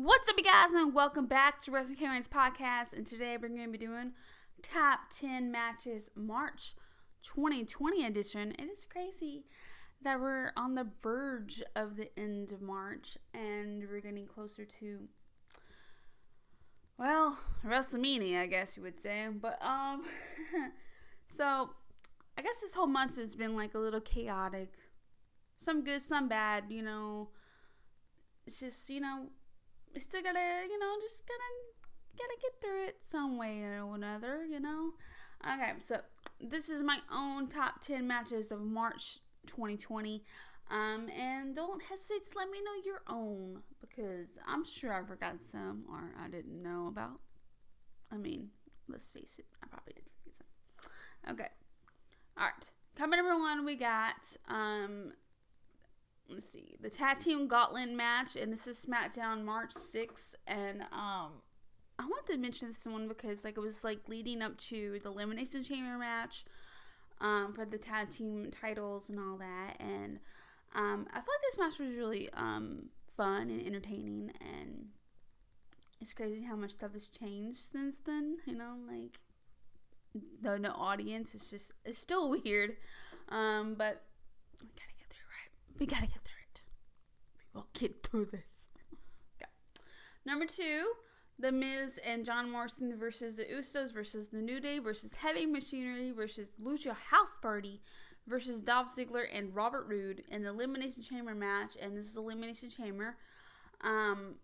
What's up, you guys, and welcome back to Wrestling Karen's podcast. And today we're going to be doing top 10 matches March 2020 edition. It is crazy that we're on the verge of the end of March and we're getting closer to, well, WrestleMania, I guess you would say. But, um, so I guess this whole month has been like a little chaotic. Some good, some bad, you know. It's just, you know, we still gotta, you know, just gotta gotta get through it some way or another, you know. Okay, so this is my own top ten matches of March 2020. Um, and don't hesitate to let me know your own because I'm sure I forgot some or I didn't know about. I mean, let's face it, I probably did forget some. Okay, all right. Coming number one, we got um let's see the tag team gauntlet match and this is smackdown march 6th and um i wanted to mention this one because like it was like leading up to the elimination chamber match um for the tag team titles and all that and um i like this match was really um fun and entertaining and it's crazy how much stuff has changed since then you know like the no audience is just it's still weird um but we gotta get through it. We will get through this. Okay. Number two, The Miz and John Morrison versus the Usos versus the New Day versus Heavy Machinery versus Lucha House Party versus Dolph Ziggler and Robert Roode in the Elimination Chamber match. And this is Elimination Chamber. Um,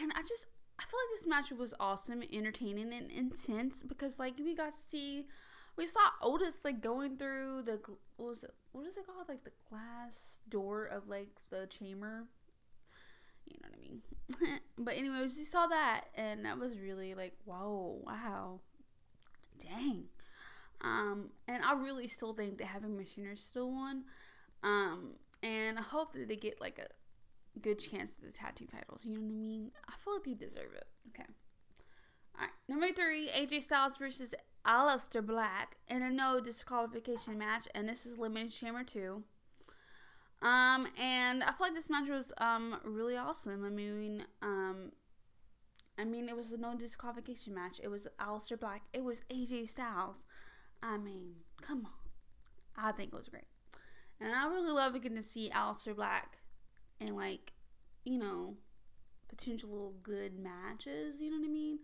and I just I feel like this match was awesome, entertaining, and intense because like we got to see we saw Otis like going through the what was it? What is it called? Like the glass door of like the chamber. You know what I mean? but anyways, we saw that, and that was really like, whoa, wow, dang. Um, and I really still think that Heavy Machinery still won. Um, and I hope that they get like a good chance at the team titles. You know what I mean? I feel like they deserve it. Okay. All right. Number three, AJ Styles versus Aleister Black in a no disqualification match, and this is Elimination Chamber 2. Um, and I feel like this match was um really awesome. I mean, um, I mean it was a no disqualification match. It was Aleister Black. It was AJ Styles. I mean, come on. I think it was great, and I really love getting to see Aleister Black in like, you know, potential good matches. You know what I mean?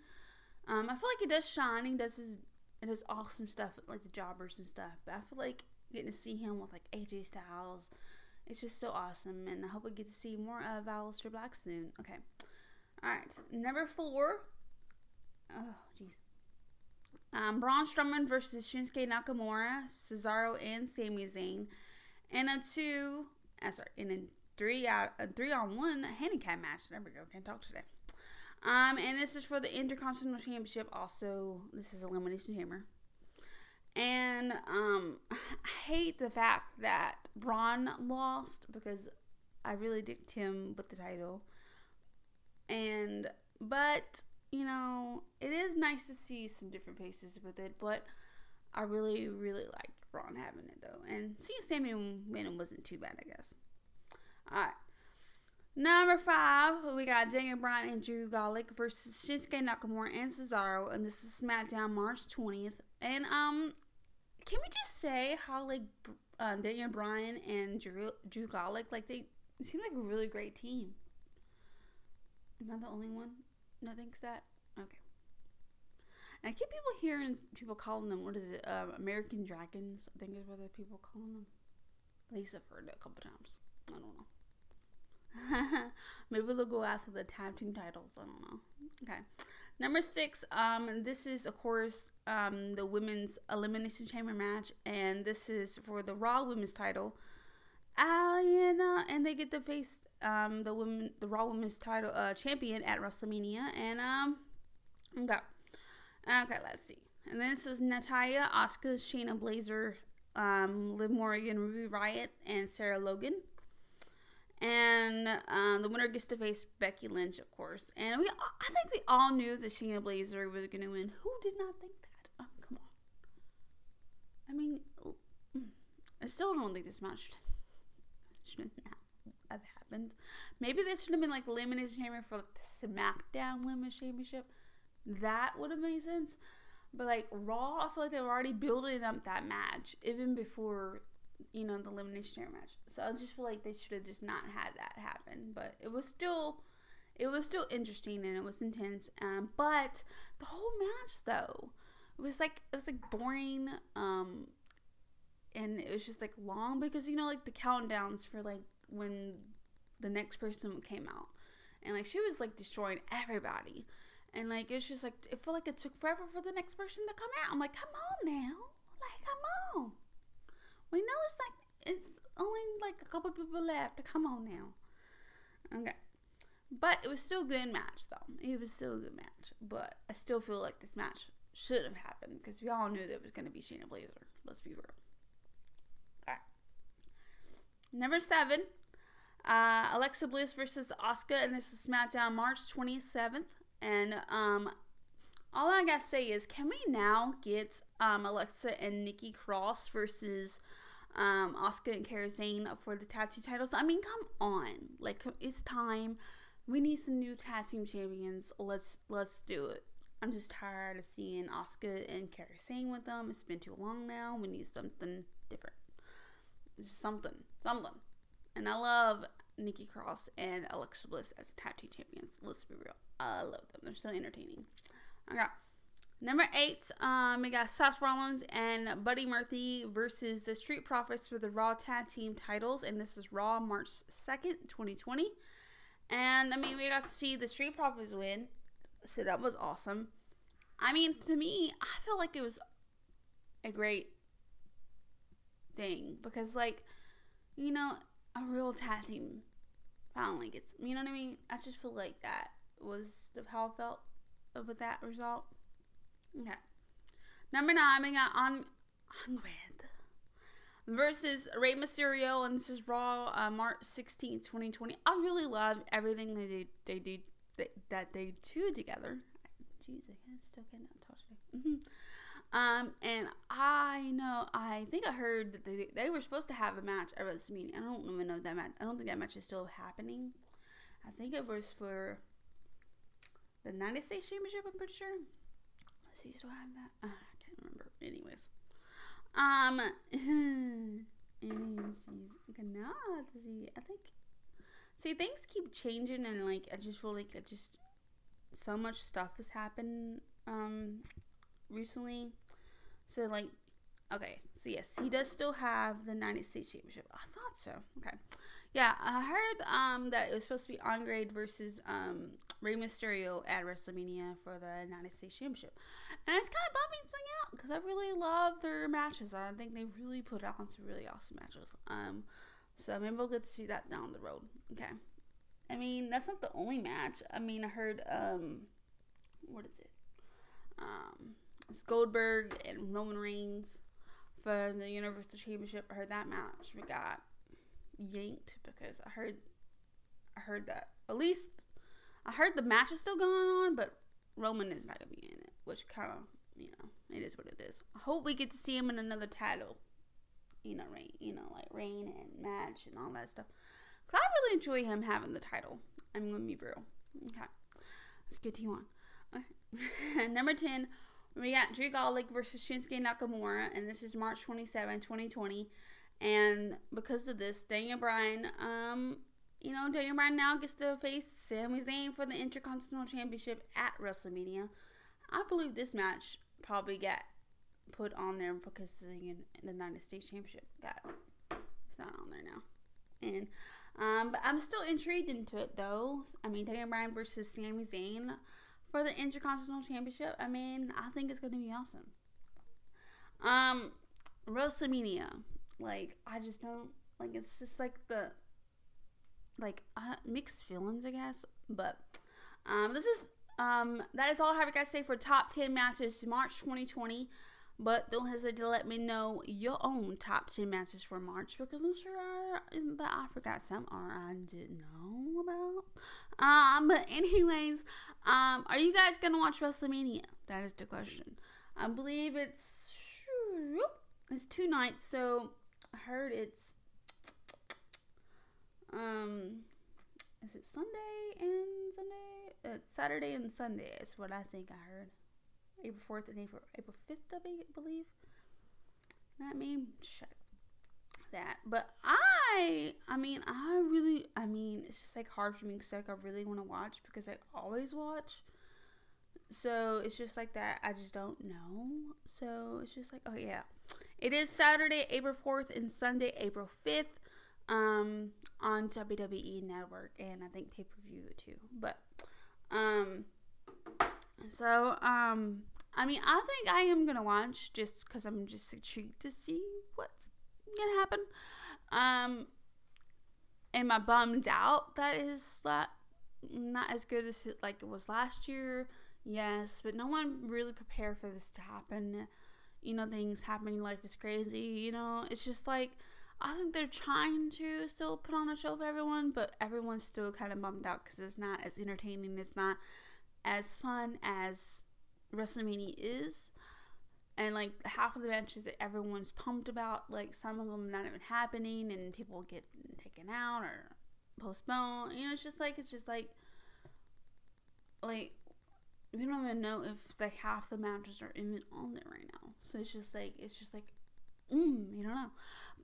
Um, I feel like he does shine. He does his and does awesome stuff like the jobbers and stuff. But I feel like getting to see him with like AJ Styles, it's just so awesome. And I hope we get to see more of Aleister Black soon. Okay. Alright. Number four. Oh, jeez. Um, Braun Strowman versus Shinsuke Nakamura, Cesaro, and Sami Zayn. And a two, uh, sorry, in a three out, a three on one handicap match. There we go. Can't talk today. Um, and this is for the Intercontinental Championship. Also, this is Elimination Chamber. And um, I hate the fact that Braun lost because I really dicked him with the title. And but you know, it is nice to see some different faces with it. But I really, really liked Braun having it though, and seeing Sami winning wasn't too bad, I guess. All right. Number five, we got Daniel Bryan and Drew Gulak versus Shinsuke Nakamura and Cesaro, and this is SmackDown March 20th. And um, can we just say how like uh, Daniel Bryan and Drew Drew Gulak like they seem like a really great team? Am I the only one that thinks that? Okay. And I keep people hearing people calling them what is it? Uh, American Dragons. I think is what the people calling them. At least I've heard it a couple times. I don't know. Maybe they'll go after the tag team titles. I don't know. Okay. Number six, um, this is of course um the women's elimination chamber match, and this is for the Raw Women's title. Uh, and, uh, and they get to face um the women the Raw Women's title uh champion at WrestleMania, and um okay, okay, let's see. And then this is Natalya, Asuka, Shayna Baszler, um, Liv Morgan, Ruby Riott, and Sarah Logan and uh, the winner gets to face Becky Lynch, of course. And we, I think we all knew that Shayna Baszler was going to win. Who did not think that? Um, come on. I mean, I still don't think this match should, should have happened. Maybe this should have been like elimination chamber for like the SmackDown Women's Championship. That would have made sense. But like Raw, I feel like they were already building up that match even before you know the elimination chamber match. So I just feel like they should have just not had that happen. But it was still, it was still interesting and it was intense. Um, but the whole match though, it was like it was like boring. Um, and it was just like long because you know like the countdowns for like when the next person came out and like she was like destroying everybody and like it's just like it felt like it took forever for the next person to come out i'm like come on now like come on we know it's like it's only like a couple people left come on now okay but it was still a good match though it was still a good match but i still feel like this match should have happened because we all knew that it was to be Shayna Baszler. Let's be real. Alright. Number seven, uh, Alexa Bliss versus Asuka, and this is SmackDown March 27th. And um, all I gotta say is, can we now get um, Alexa and Nikki Cross versus um, Asuka and Kairi Sane for the tag team titles? I mean, come on, like it's time. We need some new tag team champions. Let's let's do it. I'm just tired of seeing Asuka and Kairi Sane with them. It's been too long now. We need something different It's just something, something. And I love Nikki Cross and Alexa Bliss as tag team champions. Let's be real, I love them. They're so entertaining. Okay. Number eight, um, we got Seth Rollins and Buddy Murphy versus the Street Profits for the Raw Tag Team titles, and this is Raw March second, twenty twenty. And I mean, we got to see the Street Profits win, so that was awesome. I mean, to me, I feel like it was a great thing because like you know a real tag team finally gets you know what I mean I just feel like that was the how I felt with that result number nine we got on Red versus Rey Mysterio and this is Raw uh, March 16th 2020 I really love everything they did they did they, that they do together jeez I can still can't talk today mm-hmm. Um, and I know, I think I heard that they, they were supposed to have a match at WrestleMania. I don't even know that match. I don't think that match is still happening. I think it was for the United States Championship. I'm pretty sure. Let's see, still have that. Uh. Anyways, um, anyways, cannot see. I think. See, things keep changing, and like I just feel like it just so much stuff has happened. Um, recently. So like, okay, so yes, he does still have the United States Championship. I thought so. Okay, yeah, I heard um that it was supposed to be Andrade versus um Rey Mysterio at WrestleMania for the United States Championship, and it's kind of bumming thing out because I really love their matches. I think they really put on some really awesome matches. Um, so maybe we'll get to see that down the road. Okay. I mean, that's not the only match. I mean, I heard um, what is it? Um, it's Goldberg and Roman Reigns for the Universal Championship. I heard that match we got yanked because I heard I heard that at least I heard the match is still going on, but Roman is not gonna be in it, which kind of you know it is what it is. I hope we get to see him in another title, you know, reign, you know, like rain and match and all that stuff. Cause I really enjoy him having the title. I'm gonna be real. Okay, let's get to you on. Okay. Number ten, we got Drew Gulak versus Shinsuke Nakamura, and this is March 27, 2020. And because of this, Daniel Bryan, um, you know, Daniel Bryan now gets to face Sami Zayn for the Intercontinental Championship at WrestleMania. I believe this match probably got put on there because the, the United States Championship got it's not on there now. And um, but I'm still intrigued into it though. I mean, Daniel Bryan versus Sami Zayn for the Intercontinental Championship. I mean, I think it's gonna be awesome. Um, WrestleMania, like I just don't like. It's just like the like uh, mixed feelings, I guess. But um, this is um that is all I have to say for top ten matches March 2020. But don't hesitate to let me know your own top 10 matches for March because I'm sure that I forgot some or I didn't know about. Um, but anyways, um, are you guys gonna watch WrestleMania? That is the question. I believe it's it's two nights, so I heard it's Um, is it Sunday and Sunday? It's Saturday and Sunday is what I think I heard. April fourth and April April fifth, I believe. Not me. Shut that. But I, I mean, I really, I mean, it's just like hard for me because like I really want to watch because I always watch. So it's just like that. I just don't know. So it's just like, oh yeah, it is Saturday, April fourth, and Sunday, April fifth, um, on WWE Network, and I think pay per view too. But, um, so um, I mean, I think I am gonna watch just because I'm just intrigued to see what's gonna happen. Um, am I bummed out that is that not as good as it, like it was last year? Yes, but no one really prepared for this to happen. You know, things happening. Life is crazy. You know, it's just like I think they're trying to still put on a show for everyone, but everyone's still kind of bummed out because it's not as entertaining. It's not as fun as WrestleMania is and like half of the matches that everyone's pumped about, like some of them not even happening, and people get taken out or postponed. You know, it's just like it's just like like we don't even know if like half the matches are even on there right now. So it's just like it's just like mm, you don't know.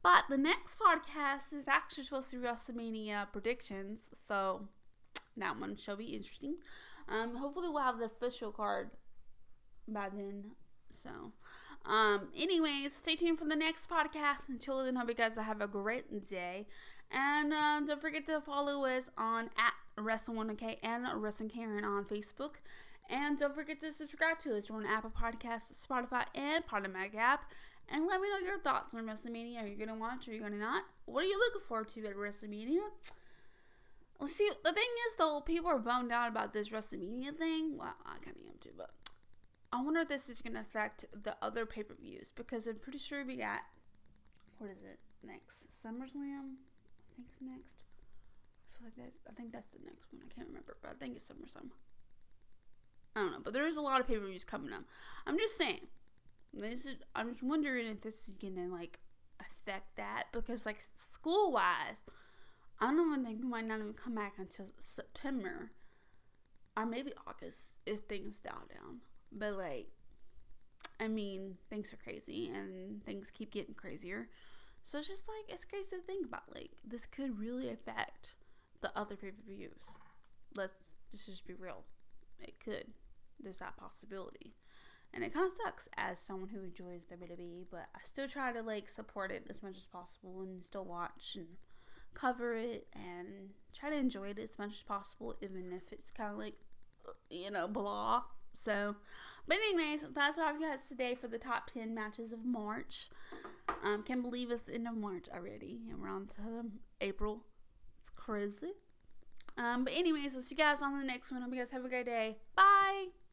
But the next podcast is actually supposed to be WrestleMania predictions, so that one shall be interesting. Um, hopefully we'll have the official card by then. So, um, anyways, stay tuned for the next podcast. Until then, hope you guys have a great day. And uh, don't forget to follow us on at Wrestle1K and Wrestling Karen on Facebook. And don't forget to subscribe to us. On Apple Podcasts, Spotify, and Podomatic app. And let me know your thoughts on WrestleMania. Are you going to watch are you going to not? What are you looking forward to at WrestleMania? See, the thing is, though, people are bummed out about this WrestleMania thing. Well, I kind of am too, but I wonder if this is going to affect the other pay per views because I'm pretty sure we got what is it next? SummerSlam, I think it's next. I feel like that's I think that's the next one. I can't remember, but I think it's SummerSlam. I don't know, but there is a lot of pay per views coming up. I'm just saying. This is, I'm just wondering if this is gonna like affect that because like school wise, I don't even think we might not even come back until September or maybe August if things dial down. But like, I mean, things are crazy and things keep getting crazier. So it's just like it's crazy to think about. Like this could really affect the other pay per views. Let's just be real. It could. There's that possibility. And it kind of sucks as someone who enjoys WWE, but I still try to like support it as much as possible and still watch and cover it and try to enjoy it as much as possible, even if it's kind of like, you know, blah. So, but anyways, that's what I've got today for the top 10 matches of March. Um, can't believe it's the end of March already, and we're on to April. It's crazy. Um, but anyways, we'll see you guys on the next one. Hope you guys have a great day. Bye.